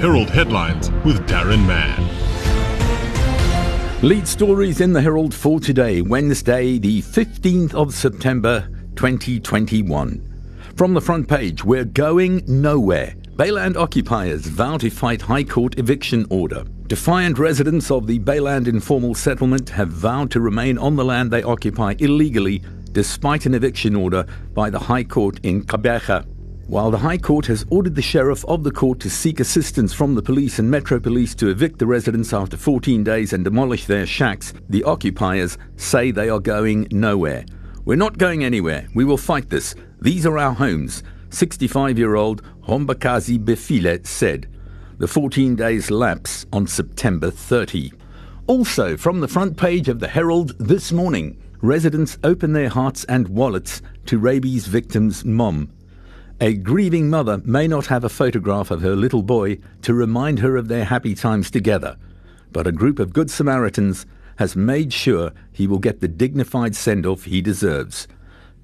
Herald headlines with Darren Mann. Lead stories in the Herald for today, Wednesday, the 15th of September 2021. From the front page, we're going nowhere. Bayland occupiers vow to fight High Court eviction order. Defiant residents of the Bayland informal settlement have vowed to remain on the land they occupy illegally despite an eviction order by the High Court in Gqeberha. While the High Court has ordered the sheriff of the court to seek assistance from the police and Metro Police to evict the residents after 14 days and demolish their shacks, the occupiers say they are going nowhere. We're not going anywhere. We will fight this. These are our homes, 65 year old Hombakazi Befile said. The 14 days lapse on September 30. Also, from the front page of the Herald this morning, residents open their hearts and wallets to rabies victims' mom. A grieving mother may not have a photograph of her little boy to remind her of their happy times together, but a group of Good Samaritans has made sure he will get the dignified send off he deserves.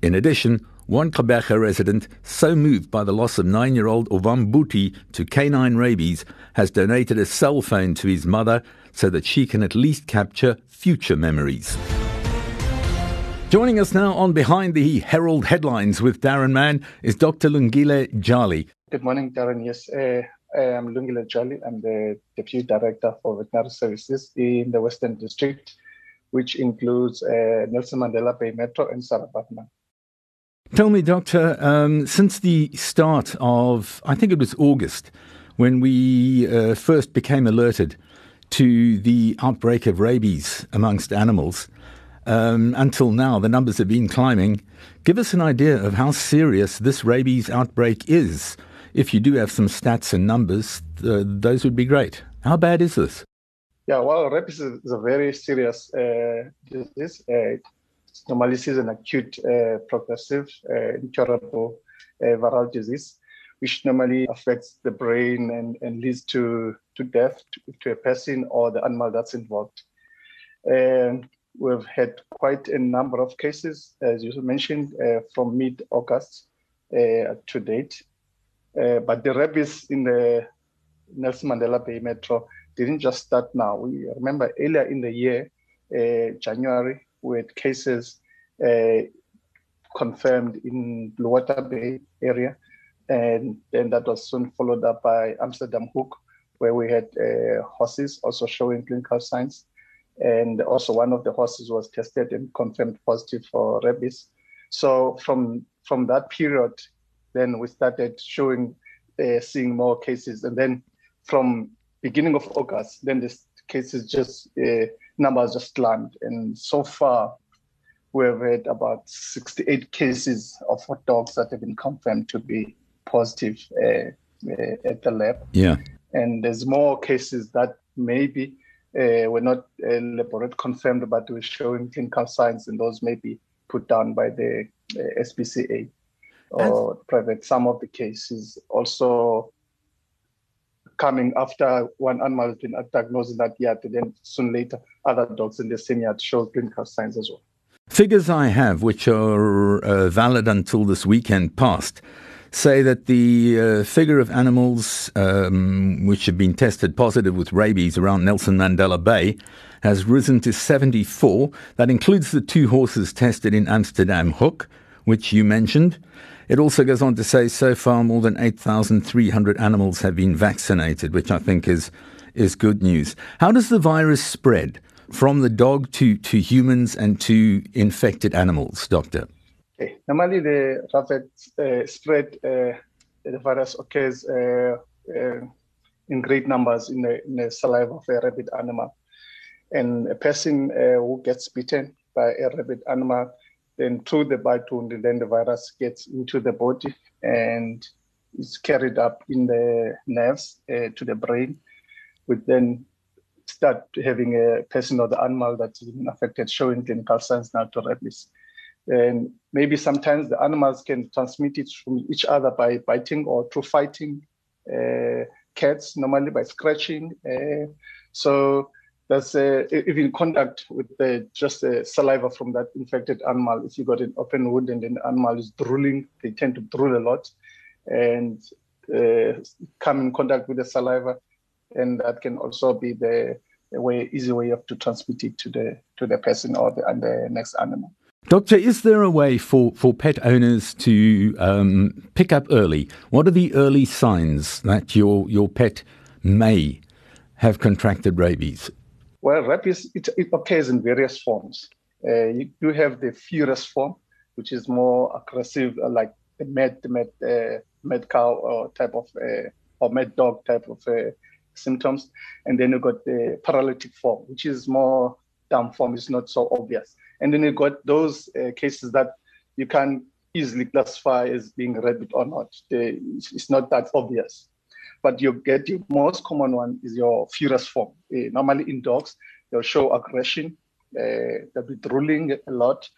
In addition, one Gqeberha resident, so moved by the loss of nine year old Owam Buti to canine rabies, has donated a cell phone to his mother so that she can at least capture future memories. Joining us now on Behind the Herald Headlines with Darren Mann is Dr. Lungile Jali. Good morning, Darren. Yes, uh, I'm Lungile Jali. I'm the Deputy Director for Veterinary Services in the Western District, which includes uh, Nelson Mandela Bay Metro and Sarah Baartman. Tell me, Doctor, um, since the start of, I think it was August, when we uh, first became alerted to the outbreak of rabies amongst animals, um, until now, the numbers have been climbing. Give us an idea of how serious this rabies outbreak is. If you do have some stats and numbers, uh, those would be great. How bad is this? Yeah, well, rabies is a very serious uh, disease. Uh, normally is an acute, uh, progressive, uh, incurable uh, viral disease, which normally affects the brain and, and leads to, to death to, to a person or the animal that's involved. We've had quite a number of cases, as you mentioned, uh, from mid-August uh, to date. Uh, but the rabies in the Nelson Mandela Bay Metro didn't just start now. We remember earlier in the year, January, we had cases confirmed in Blue Water Bay area. And then that was soon followed up by Amsterdamhoek, where we had uh, horses also showing clinical signs and also one of the horses was tested and confirmed positive for rabies. So from from that period, then we started showing, uh, seeing more cases, and then from beginning of August, then the cases just uh, numbers just climbed, and so far we've had about 68 cases of dogs that have been confirmed to be positive uh, uh at the lab. Yeah, and there's more cases that maybe uh, were not uh, laboratory confirmed, but were showing clinical signs, and those may be put down by the uh, SPCA or As- private. Some of the cases also coming after one animal has been diagnosed in that yard, and then soon later other dogs in the same yard show clinical signs as well. Figures I have, which are uh, valid until this weekend past, say that the uh, figure of animals um, which have been tested positive with rabies around Nelson Mandela Bay has risen to 74. That includes the two horses tested in Amsterdamhoek, which you mentioned. It also goes on to say so far more than 8,300 animals have been vaccinated, which I think is, is good news. How does the virus spread from the dog to, to humans and to infected animals, Doctor? Okay. Normally, the rapid uh, spread, uh, the virus occurs uh, uh, in great numbers in the, in the, saliva of a rabid animal. And a person uh, who gets bitten by a rabid animal, then through the bite wound, then the virus gets into the body and is carried up in the nerves uh, to the brain, which then start having a person or the animal that's been affected showing clinical signs now to rabies. And maybe sometimes the animals can transmit it from each other by biting or through fighting. Uh, cats normally by scratching. Uh, so that's uh, even contact with the, just the saliva from that infected animal. If you got an open wound and the animal is drooling, they tend to drool a lot and uh, come in contact with the saliva. and that can also be the, the way easy way of to transmit it to the to the person or the, and the next animal. Doctor, is there a way for, for pet owners to um, pick up early? What are the early signs that your, your pet may have contracted rabies? Well, rabies, it, it occurs in various forms. Uh, you do have the furious form, which is more aggressive, uh, like the mad, mad, uh, mad cow or type of, uh, or mad dog type of uh, symptoms. And then you've got the paralytic form, which is more dumb form, it's not so obvious. And then you got those uh, cases that you can easily classify as being rabbit or not. They, it's not that obvious. But you get the most common one is your furious form. Uh, normally in dogs, they'll show aggression, uh, they'll be drooling a lot,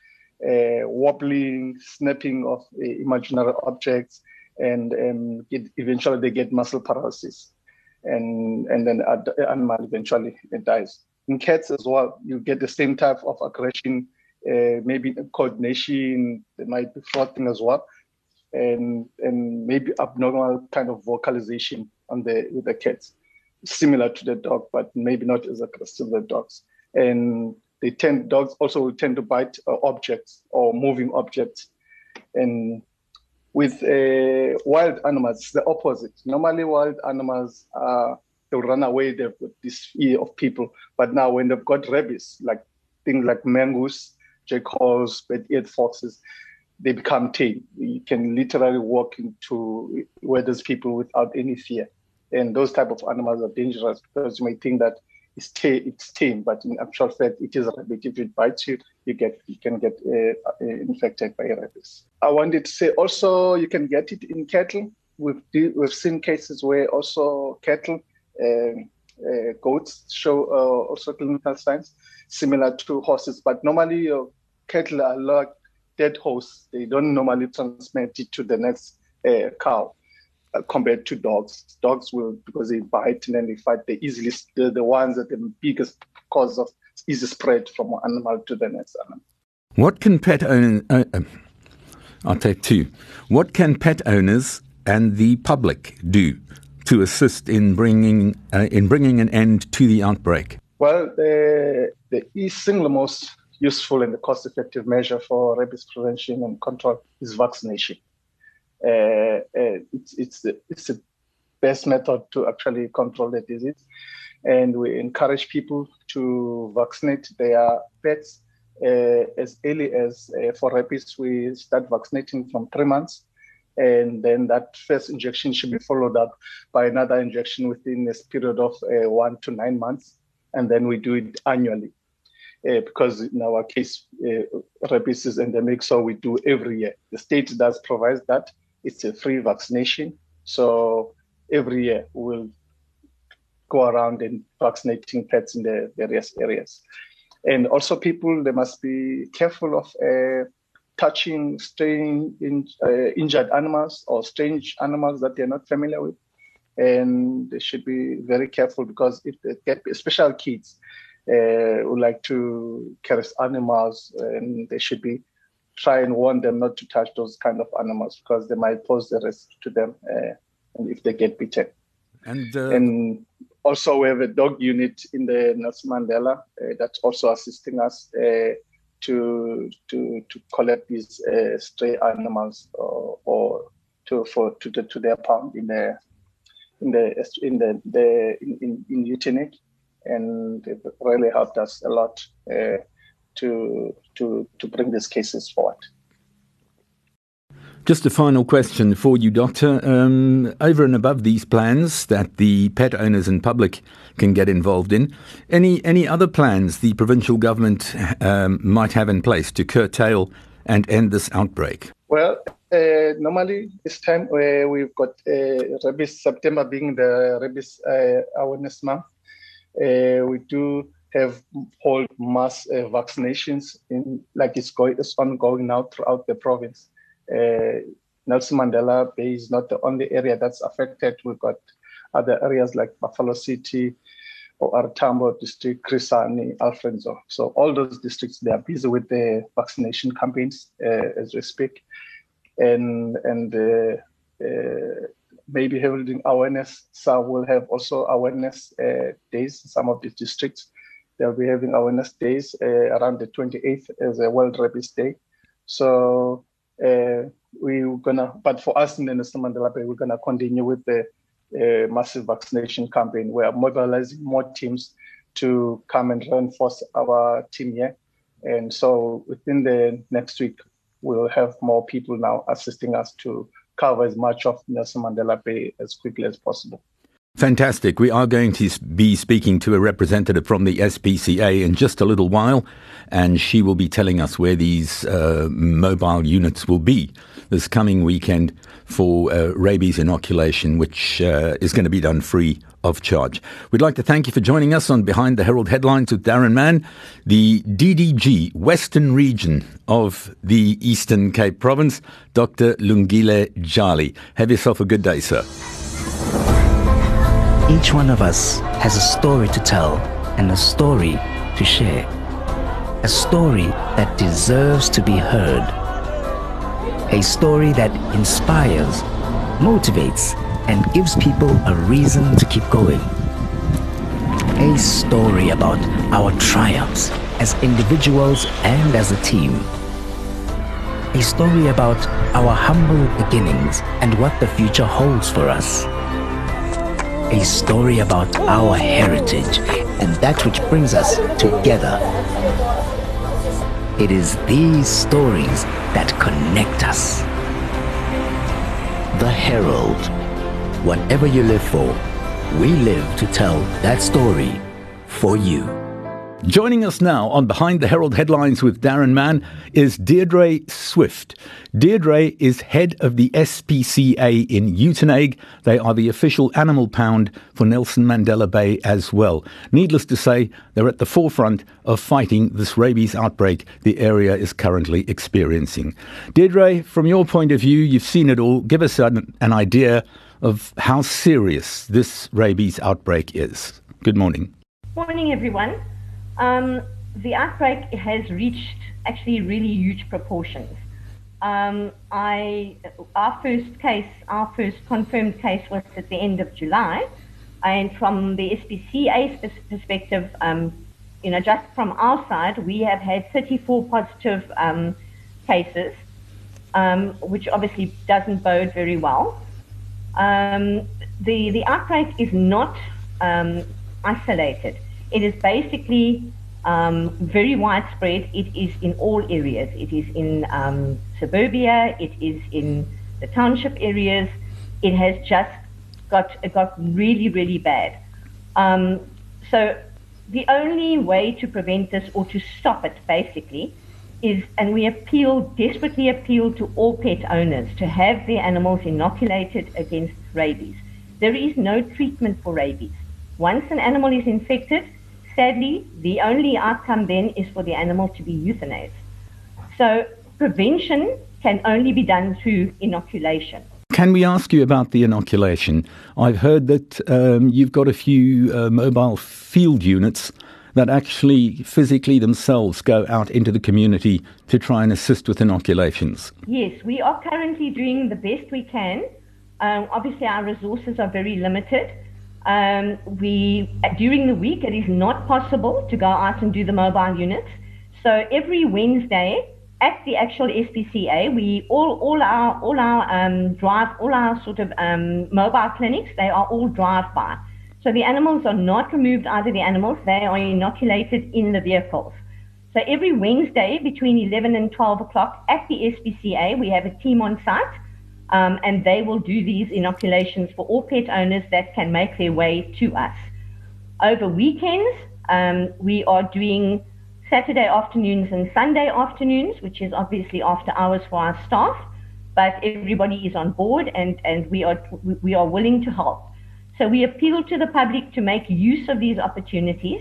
uh, wobbling, snapping of imaginary objects, and um, eventually they get muscle paralysis. And, and then the animal eventually dies in cats as well, you get the same type of aggression, uh, maybe coordination, there might be frothing as well, and and maybe abnormal kind of vocalization on the with the cats, similar to the dog, but maybe not as aggressive as the dogs. And they tend dogs also tend to bite uh, objects or moving objects, and with uh, wild animals, the opposite. Normally, wild animals are they'll run away. They've got this fear of people. But now when they've got rabies, like things like mongoose, jackals, red-eared foxes, they become tame. You can literally walk into where there's people without any fear. And those type of animals are dangerous because you may think that it's, t- it's tame, but in actual fact, it is a rabbit. If it bites you, you get you can get uh, uh, infected by rabies. I wanted to say also you can get it in cattle. We've we've seen cases where also cattle goats show uh, also clinical signs similar to horses, but normally cattle are like dead horse. They don't normally transmit it to the next uh, cow. Uh, compared to dogs. Dogs will, because they bite and then they fight, they easily, they're the ones that the biggest cause of easy spread from one animal to the next animal. What can pet owners, uh, I'll take two. What can pet owners and the public do to assist in bringing uh, in bringing an end to the outbreak? Well, the, the single most useful and the cost-effective measure for rabies prevention and control is vaccination. Uh, uh, it's it's the, it's the best method to actually control the disease, and we encourage people to vaccinate their pets uh, as early as uh, for rabies. We start vaccinating from three months and then that first injection should be followed up by another injection within this period of uh, one to nine months, and then we do it annually. Uh, because in our case, uh, rabies is endemic, so we do every year. The state does provide that. It's a free vaccination. So every year we'll go around and vaccinating pets in the various areas. And also people, they must be careful of uh, touching strange in, uh, injured animals or strange animals that they're not familiar with. And they should be very careful because if they get, especially kids, uh, would like to caress animals, and they should be try and warn them not to touch those kind of animals because they might pose the risk to them, uh, and if they get bitten. And, uh... and also we have a dog unit in the Nelson Mandela uh, that's also assisting us uh, to to to collect these uh, stray animals or, or to for to, to, to their pound in the in the in the, the in, in, in and it really helped us a lot uh, to to to bring these cases forward. Just a final question for you, Doctor. Um, over and above these plans that the pet owners and public can get involved in, any any other plans the provincial government um, might have in place to curtail and end this outbreak? Well, uh, normally this time where we've got uh, rabies September being the rabies uh, awareness month, uh, we do have hold mass uh, vaccinations in like it's going it's ongoing now throughout the province uh, Nelson Mandela Bay is not the only area that's affected. We've got other areas like Buffalo City, OR Tambo district, Chris Hani, Alfred Nzo. So all those districts, they are busy with the vaccination campaigns uh, as we speak. And, and uh, uh, maybe holding awareness. Some will have also awareness uh, days. Some of the districts they'll be having awareness days uh, around the 28th as a World Rabies Day. So uh, we're gonna, but for us in the Nelson Mandela Bay, we're gonna continue with the uh, massive vaccination campaign. We are mobilizing more teams to come and reinforce our team here. And so within the next week, we'll have more people now assisting us to cover as much of Nelson Mandela Bay as quickly as possible. Fantastic. We are going to be speaking to a representative from the SPCA in just a little while, and she will be telling us where these uh, mobile units will be this coming weekend for uh, rabies inoculation, which uh, is going to be done free of charge. We'd like to thank you for joining us on Behind the Herald Headlines with Darren Mann, the DDG Western Region of the Eastern Cape Province, Dr. Lungile Jali. Have yourself a good day, sir. Each one of us has a story to tell and a story to share. A story that deserves to be heard. A story that inspires, motivates, and gives people a reason to keep going. A story about our triumphs as individuals and as a team. A story about our humble beginnings and what the future holds for us a story about our heritage and that which brings us together. It is these stories that connect us. The Herald. Whatever you live for, we live to tell that story for you. Joining us now on Behind the Herald Headlines with Darren Mann is Deirdre Swift. Deirdre is head of the SPCA in Uitenhage. They are the official animal pound for Nelson Mandela Bay as well. Needless to say, they're at the forefront of fighting this rabies outbreak the area is currently experiencing. Deirdre, from your point of view, you've seen it all. Give us an, an idea of how serious this rabies outbreak is. Good morning. Morning, everyone. Um, the outbreak has reached actually really huge proportions. Um, I, our first case, our first confirmed case was at the end of July, and from the SPCA perspective, um, you know, just from our side, we have had 34 positive um, cases, um, which obviously doesn't bode very well. Um, the the outbreak is not isolated. It is basically um, very widespread. It is in all areas. It is in um, suburbia. It is in the township areas. It has just got it got really really bad. Um, so the only way to prevent this or to stop it basically is, and we appeal desperately appeal to all pet owners to have their animals inoculated against rabies. There is no treatment for rabies. Once an animal is infected, sadly, the only outcome then is for the animal to be euthanized. So prevention can only be done through inoculation. Can we ask you about the inoculation? I've heard that um, you've got a few uh, mobile field units that actually physically themselves go out into the community to try and assist with inoculations. Yes, we are currently doing the best we can. Um, obviously, our resources are very limited. Um, we during the week it is not possible to go out and do the mobile units. So every Wednesday at the actual SPCA, we all all our all our um, drive all our sort of um, mobile clinics they are all drive by. So the animals are not removed out of the animals; they are inoculated in the vehicles. So every Wednesday between 11 and 12 o'clock at the SPCA, we have a team on site um, and they will do these inoculations for all pet owners that can make their way to us. Over weekends, um, we are doing Saturday afternoons and Sunday afternoons, which is obviously after hours for our staff, but everybody is on board and, and we, are, we are willing to help. So we appeal to the public to make use of these opportunities.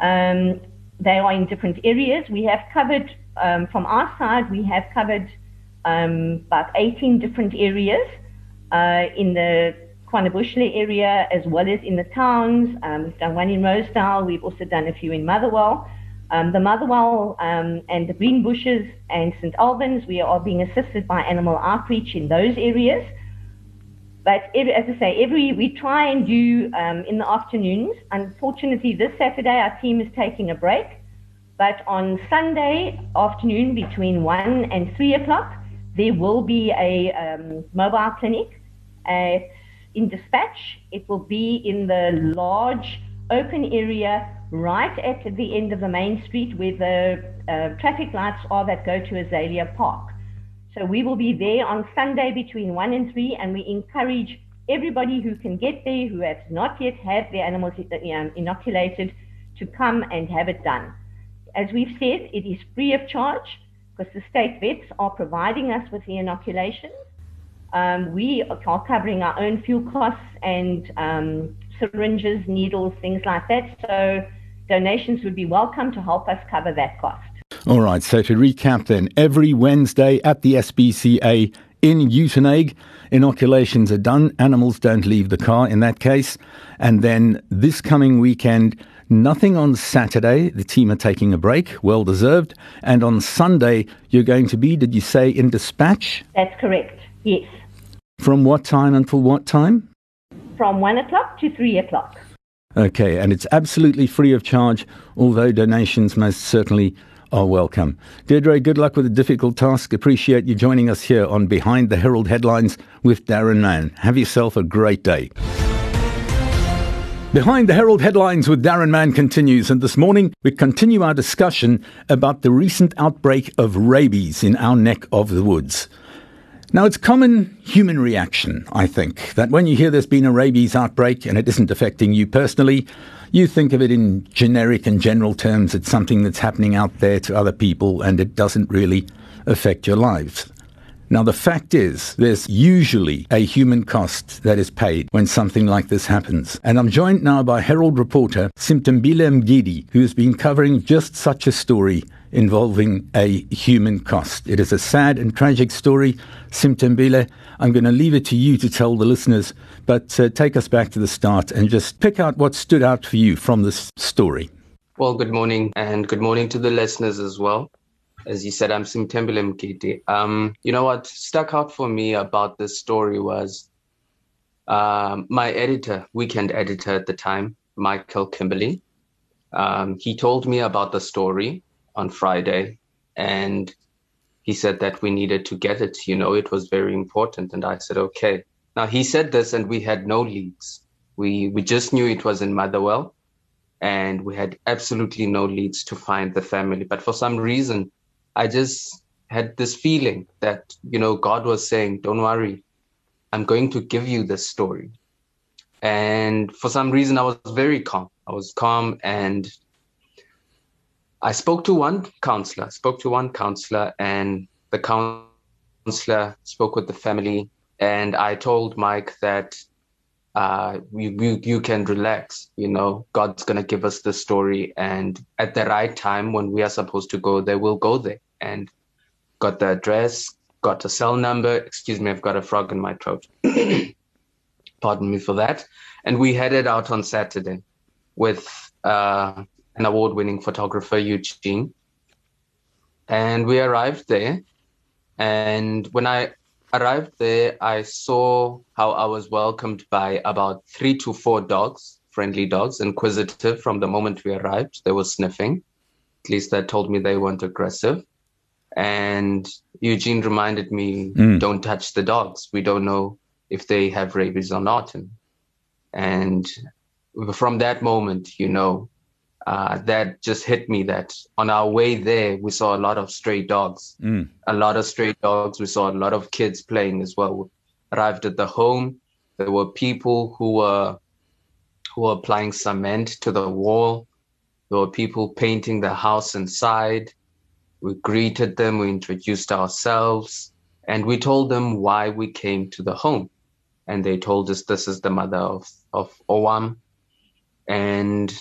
Um, they are in different areas. We have covered, um, from our side, we have covered um, about 18 different areas uh, in the KwaNobuhle area as well as in the towns. Um, we've done one in Rosedale. We've also done a few in Motherwell. Um, the Motherwell um, and the Green Bushes and St. Albans, we are being assisted by animal outreach in those areas. but as I say, every we try and do um, in the afternoons. Unfortunately, this Saturday our team is taking a break, but on Sunday afternoon between one and three o'clock, there will be a um, mobile clinic at, in Despatch. It will be in the large open area right at the end of the main street where the uh, traffic lights are that go to Azalea Park. So we will be there on Sunday between 1 and 3, and we encourage everybody who can get there, who has not yet had their animals um, inoculated, to come and have it done. As we've said, it is free of charge because the state vets are providing us with the inoculations. Um, we are covering our own fuel costs and um, syringes, needles, things like that. So donations would be welcome to help us cover that cost. All right, so to recap then, every Wednesday at the SPCA in Uitenhage, inoculations are done. Animals don't leave the car in that case. And then this coming weekend, nothing on Saturday. The team are taking a break, well deserved. And on Sunday, you're going to be, did you say, in Despatch? That's correct, yes. From what time until what time? From 1 o'clock to 3 o'clock. Okay, and it's absolutely free of charge, although donations most certainly are welcome. Deirdre, good luck with the difficult task. Appreciate you joining us here on Behind the Herald Headlines with Darren Mann. Have yourself a great day. Behind the Herald Headlines with Darren Mann continues, and this morning we continue our discussion about the recent outbreak of rabies in our neck of the woods. Now, it's common human reaction, I think, that when you hear there's been a rabies outbreak and it isn't affecting you personally, you think of it in generic and general terms. It's something that's happening out there to other people and it doesn't really affect your lives. Now, the fact is, there's usually a human cost that is paid when something like this happens. And I'm joined now by Herald reporter Simtembile Mgidi, who has been covering just such a story involving a human cost. It is a sad and tragic story. Simtembile, I'm going to leave it to you to tell the listeners, but uh, take us back to the start and just pick out what stood out for you from this story. Well, good morning, and good morning to the listeners as well. As you said, I'm Simtembile Mgidi. Um, you know what stuck out for me about this story was um, my editor, weekend editor at the time, Michael Kimberly. Um, he told me about the story on Friday, and he said that we needed to get it. You know, it was very important, and I said, okay. Now he said this, and we had no leads. We we just knew it was in Motherwell, and we had absolutely no leads to find the family. But for some reason, I just had this feeling that you know God was saying, "Don't worry, I'm going to give you this story." And for some reason, I was very calm. I was calm and I spoke to one counselor, spoke to one counselor, and the counselor spoke with the family. And I told Mike that uh, you, you, you can relax. You know, God's going to give us the story. And at the right time, when we are supposed to go there, we'll go there. And got the address, got a cell number. Excuse me, I've got a frog in my throat. Pardon me for that. And we headed out on Saturday with uh, an award winning photographer, Eugene. And we arrived there. And when I arrived there, I saw how I was welcomed by about three to four dogs, friendly dogs, inquisitive from the moment we arrived. They were sniffing. At least that told me they weren't aggressive. And Eugene reminded me, mm. don't touch the dogs. We don't know if they have rabies or not. And, and from that moment, you know, uh, that just hit me that on our way there, we saw a lot of stray dogs. Mm. A lot of stray dogs. We saw a lot of kids playing as well. We arrived at the home. There were people who were who were applying cement to the wall. There were people painting the house inside. We greeted them. We introduced ourselves, and we told them why we came to the home. And they told us this is the mother of of Owam, and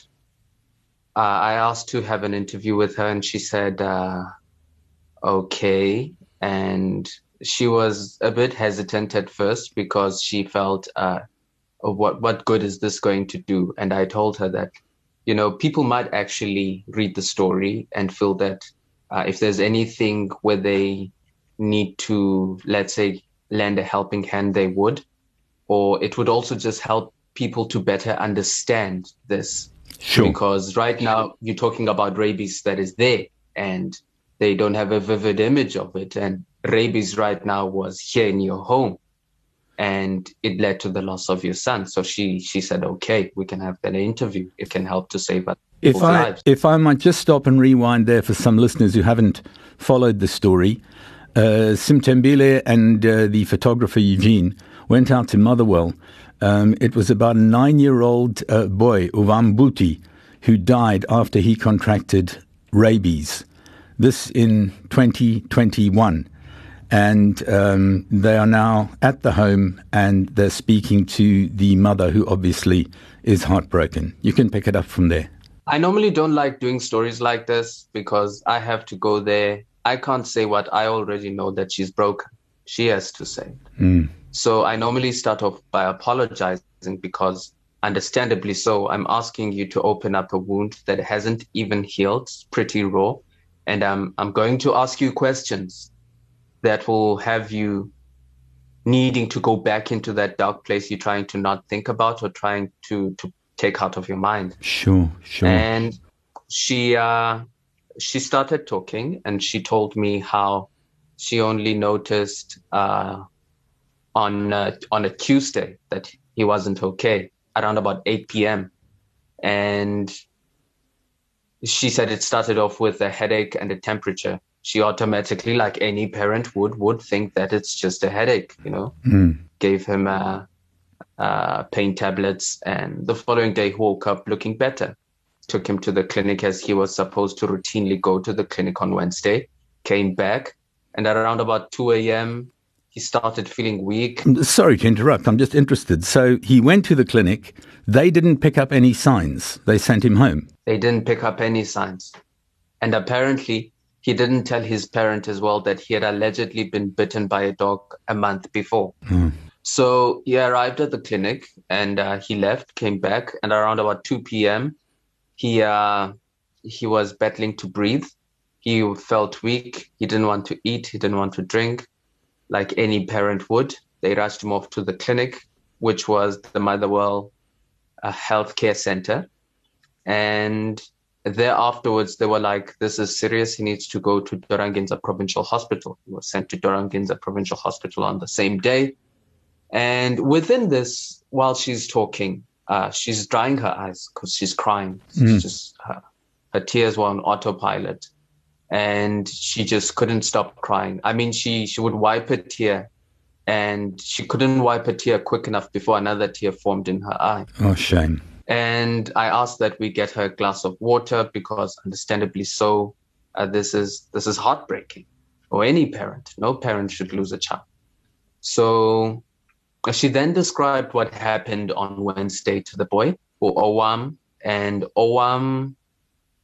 uh, I asked to have an interview with her, and she said, uh, okay. And she was a bit hesitant at first because she felt, uh, what, what good is this going to do? And I told her that, you know, people might actually read the story and feel that uh, if there's anything where they need to, let's say, lend a helping hand, they would. or it would also just help people to better understand this. Sure. Because right now you're talking about rabies that is there and they don't have a vivid image of it. And rabies right now was here in your home and it led to the loss of your son. So she she said, "Okay, we can have that interview. It can help to save us." If I if I might just stop and rewind there for some listeners who haven't followed the story, uh, Simtembile and uh, the photographer Eugene went out to Motherwell. Um, it was about a nine-year-old uh, boy, Owam Buti, who died after he contracted rabies. This in 2021 and um, they are now at the home and they're speaking to the mother who obviously is heartbroken. You can pick it up from there. I normally don't like doing stories like this because I have to go there. I can't say what I already know that she's broken. She has to say. Mm. So I normally start off by apologizing because, understandably so, I'm asking you to open up a wound that hasn't even healed, pretty raw. And I'm, I'm going to ask you questions that will have you needing to go back into that dark place you're trying to not think about or trying to to take out of your mind. Sure, sure. And she uh, she started talking, and she told me how she only noticed uh, on uh, on a Tuesday that he wasn't okay around about 8 p.m. and she said it started off with a headache and a temperature she automatically, like any parent would, would think that it's just a headache. You know, mm. gave him uh, uh, pain tablets, and the following day he woke up looking better. Took him to the clinic as he was supposed to routinely go to the clinic on Wednesday. Came back, and at around about 2 a.m., he started feeling weak. Sorry to interrupt. I'm just interested. So he went to the clinic. They didn't pick up any signs. They sent him home. They didn't pick up any signs. And apparently, he didn't tell his parent as well that he had allegedly been bitten by a dog a month before. Mm. So he arrived at the clinic and uh, he left, came back, and around about 2 p.m., he uh, he was battling to breathe. He felt weak. He didn't want to eat. He didn't want to drink, like any parent would. They rushed him off to the clinic, which was the Motherwell uh, Healthcare Center, and there afterwards they were like this is serious. He needs to go to Dora Nginza provincial hospital. He was sent to Dora Nginza provincial hospital on the same day. And within this while she's talking uh, she's drying her eyes because she's crying. Mm. just her, her tears were on autopilot and she just couldn't stop crying i mean she she would wipe a tear and she couldn't wipe a tear quick enough before another tear formed in her eye Oh, shame. and I asked that we get her a glass of water because, understandably so, uh, this is this is heartbreaking. Or any parent, no parent should lose a child. So uh, she then described what happened on Wednesday to the boy, or Owam, and Owam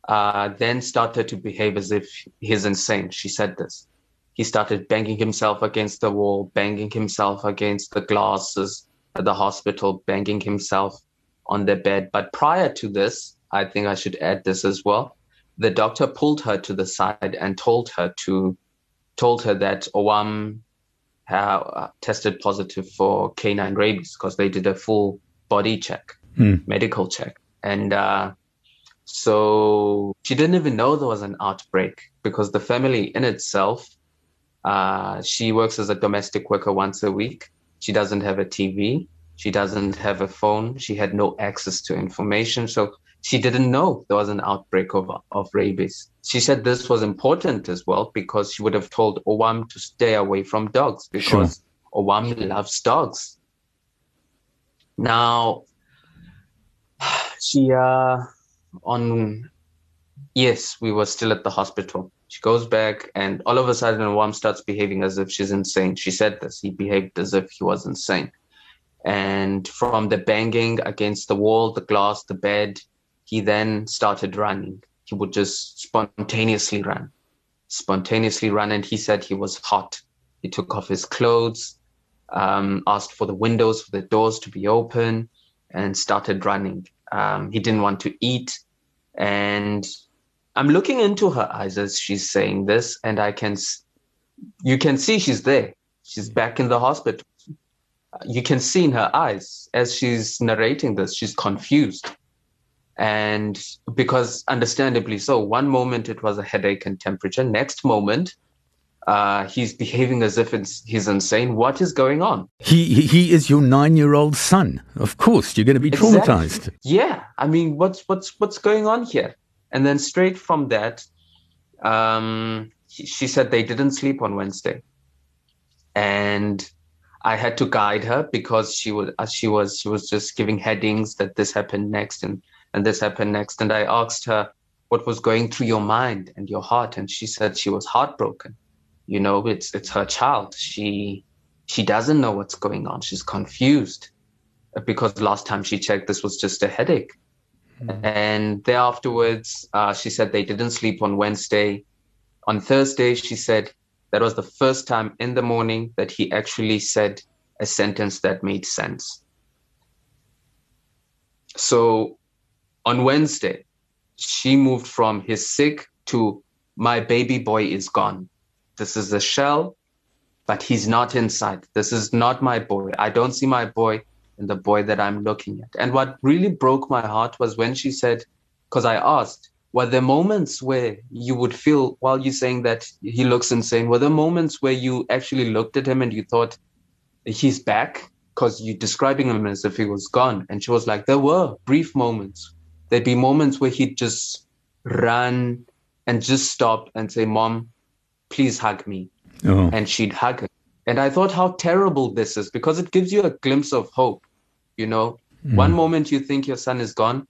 uh, then started to behave as if he's insane. She said this. He started banging himself against the wall, banging himself against the glasses at the hospital, banging himself on the bed. But prior to this, I think I should add this as well. The doctor pulled her to the side and told her to told her that Owam uh, tested positive for canine rabies because they did a full body check, Hmm. medical check, and uh, so she didn't even know there was an outbreak because the family in itself, uh, she works as a domestic worker once a week. She doesn't have a TV. She doesn't have a phone. She had no access to information. So she didn't know there was an outbreak of, of rabies. She said this was important as well because she would have told Owam to stay away from dogs because Owam loves dogs. Now, she, uh, on, yes, we were still at the hospital. She goes back and all of a sudden Owam starts behaving as if she's insane. She said this. He behaved as if he was insane. And from the banging against the wall, the glass, the bed, he then started running. He would just spontaneously run, spontaneously run. And he said he was hot. He took off his clothes, um, asked for the windows, for the doors to be open, and started running. Um, he didn't want to eat. And I'm looking into her eyes as she's saying this, and I can, you can see she's there. She's back in the hospital. you can see in her eyes as she's narrating this, she's confused. And because understandably so, one moment it was a headache and temperature, next moment uh, he's behaving as if it's, he's insane. What is going on? He, he is your nine year old son. Of course, you're going to be traumatized. Exactly. Yeah. I mean, what's, what's, what's going on here? And then straight from that, um, she said they didn't sleep on Wednesday. And I had to guide her because she was, she was, she was just giving headings that this happened next and, and this happened next. And I asked her what was going through your mind and your heart. And she said she was heartbroken you know it's it's her child. She she doesn't know what's going on. She's confused because last time she checked this was just a headache. Mm. and there afterwards uh, she said they didn't sleep on wednesday. On thursday she said that was the first time in the morning that he actually said a sentence that made sense. So on wednesday she moved from his sick to my baby boy is gone this is a shell, but he's not inside. This is not my boy. I don't see my boy in the boy that I'm looking at. And what really broke my heart was when she said, because I asked, were there moments where you would feel while you're saying that he looks insane? Were there moments where you actually looked at him and you thought he's back? Because you're describing him as if he was gone. And she was like, there were brief moments. There'd be moments where he'd just run and just stop and say, Mom, please hug me. Oh. And she'd hug her. And I thought how terrible this is because it gives you a glimpse of hope. You know, mm. one moment you think your son is gone,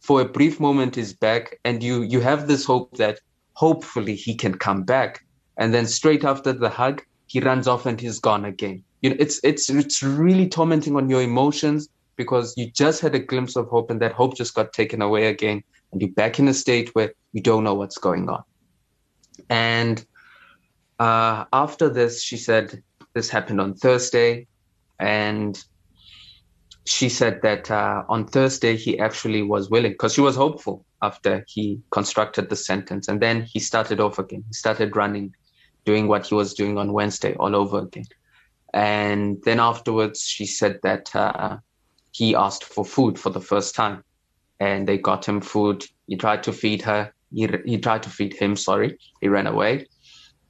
for a brief moment he's back, and you you have this hope that hopefully he can come back. And then straight after the hug, he runs off and he's gone again. You know, it's it's it's really tormenting on your emotions because you just had a glimpse of hope and that hope just got taken away again, and you're back in a state where you don't know what's going on. And uh, after this, she said this happened on Thursday, and she said that uh, on Thursday he actually was willing because she was hopeful after he constructed the sentence, and then he started off again. He started running, doing what he was doing on Wednesday all over again, and then afterwards she said that uh, he asked for food for the first time, and they got him food. He tried to feed her. He, he tried to feed him. Sorry, he ran away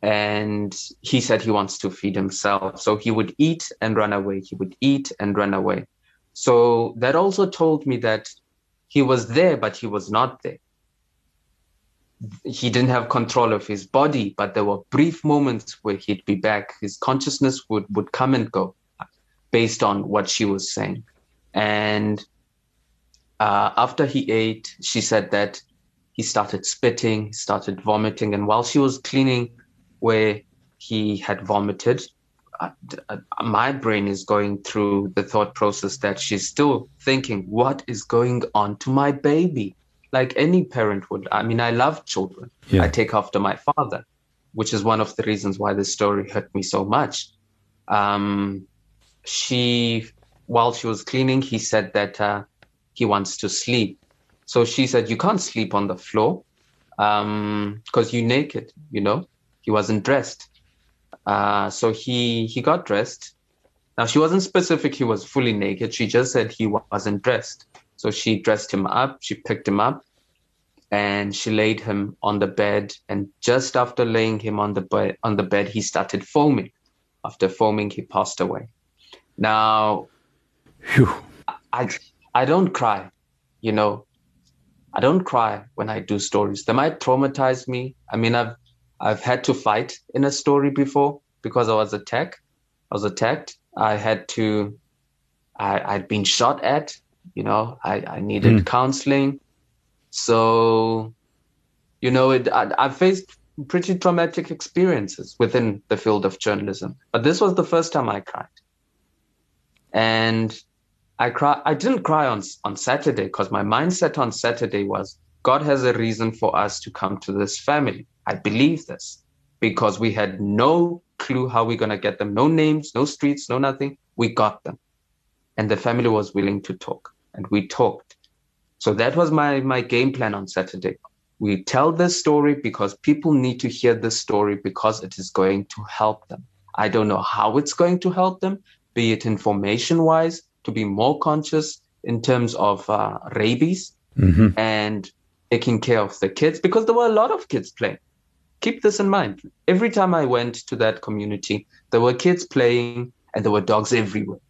and he said he wants to feed himself. So he would eat and run away. He would eat and run away. So that also told me that he was there, but he was not there. He didn't have control of his body, but there were brief moments where he'd be back. His consciousness would, would come and go based on what she was saying. And uh, after he ate, she said that he started spitting, started vomiting. And while she was cleaning where he had vomited. My brain is going through the thought process that she's still thinking, what is going on to my baby? Like any parent would. I mean, I love children. Yeah. I take after my father, which is one of the reasons why this story hurt me so much. Um, she, while she was cleaning, he said that uh, he wants to sleep. So she said, You can't sleep on the floor because um, you're naked, you know? He wasn't dressed. Uh, so he he got dressed. Now she wasn't specific; he was fully naked. She just said he wasn't dressed. So she dressed him up. She picked him up, and she laid him on the bed. And just after laying him on the bed, on the bed, he started foaming. After foaming, he passed away. Now, Whew. I I don't cry, you know. I don't cry when I do stories. They might traumatize me. I mean, I've I've had to fight in a story before because I was attacked. I was attacked. I had to. I, I'd been shot at. You know, I, I needed mm. counseling. So, you know, it, I, I faced pretty traumatic experiences within the field of journalism. But this was the first time I cried. And I cry I didn't cry on on Saturday because my mindset on Saturday was God has a reason for us to come to this family. I believe this because we had no clue how we're going to get them. No names, no streets, no nothing. We got them. And the family was willing to talk and we talked. So that was my, my game plan on Saturday. We tell this story because people need to hear this story because it is going to help them. I don't know how it's going to help them, be it information wise, to be more conscious in terms of uh, rabies mm-hmm. and taking care of the kids because there were a lot of kids playing. Keep this in mind. Every time I went to that community, there were kids playing and there were dogs everywhere.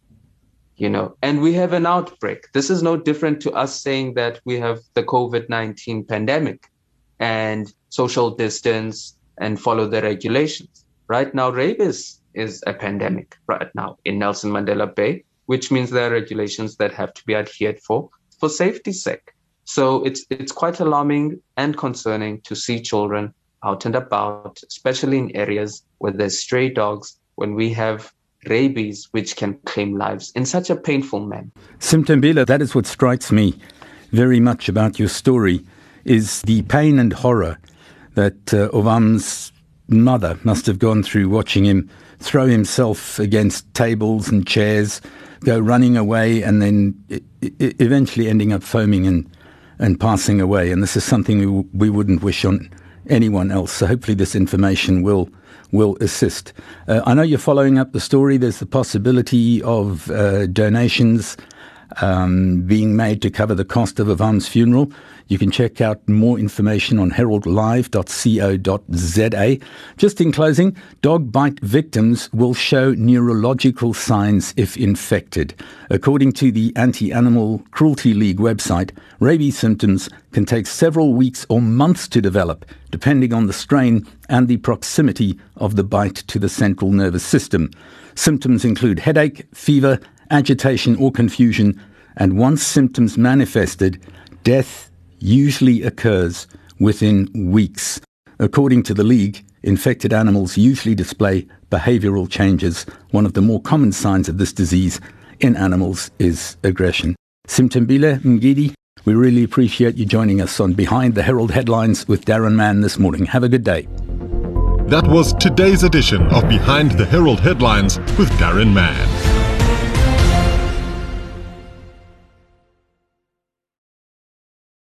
You know, and we have an outbreak. This is no different to us saying that we have the COVID 19 pandemic and social distance and follow the regulations. Right now, rabies is a pandemic right now in Nelson Mandela Bay, which means there are regulations that have to be adhered for for safety's sake. So it's it's quite alarming and concerning to see children out and about, especially in areas where there's stray dogs, when we have rabies which can claim lives in such a painful manner. Simtembile, that is what strikes me very much about your story is the pain and horror that uh, Owam's mother must have gone through watching him throw himself against tables and chairs, go running away, and then eventually ending up foaming and and passing away. And this is something we, we wouldn't wish on anyone else. So hopefully this information will will assist. Uh, I know you're following up the story. There's the possibility of uh, donations um, being made to cover the cost of Owam's funeral. You can check out more information on heraldlive.co.za. Just in closing, dog bite victims will show neurological signs if infected. According to the Anti Animal Cruelty League website, rabies symptoms can take several weeks or months to develop, depending on the strain and the proximity of the bite to the central nervous system. Symptoms include headache, fever, agitation, or confusion, and once symptoms manifested, death usually occurs within weeks. According to the League, infected animals usually display behavioral changes. One of the more common signs of this disease in animals is aggression. Simtembile Mgidi, we really appreciate you joining us on Behind the Herald Headlines with Darren Mann this morning. Have a good day. That was today's edition of Behind the Herald Headlines with Darren Mann.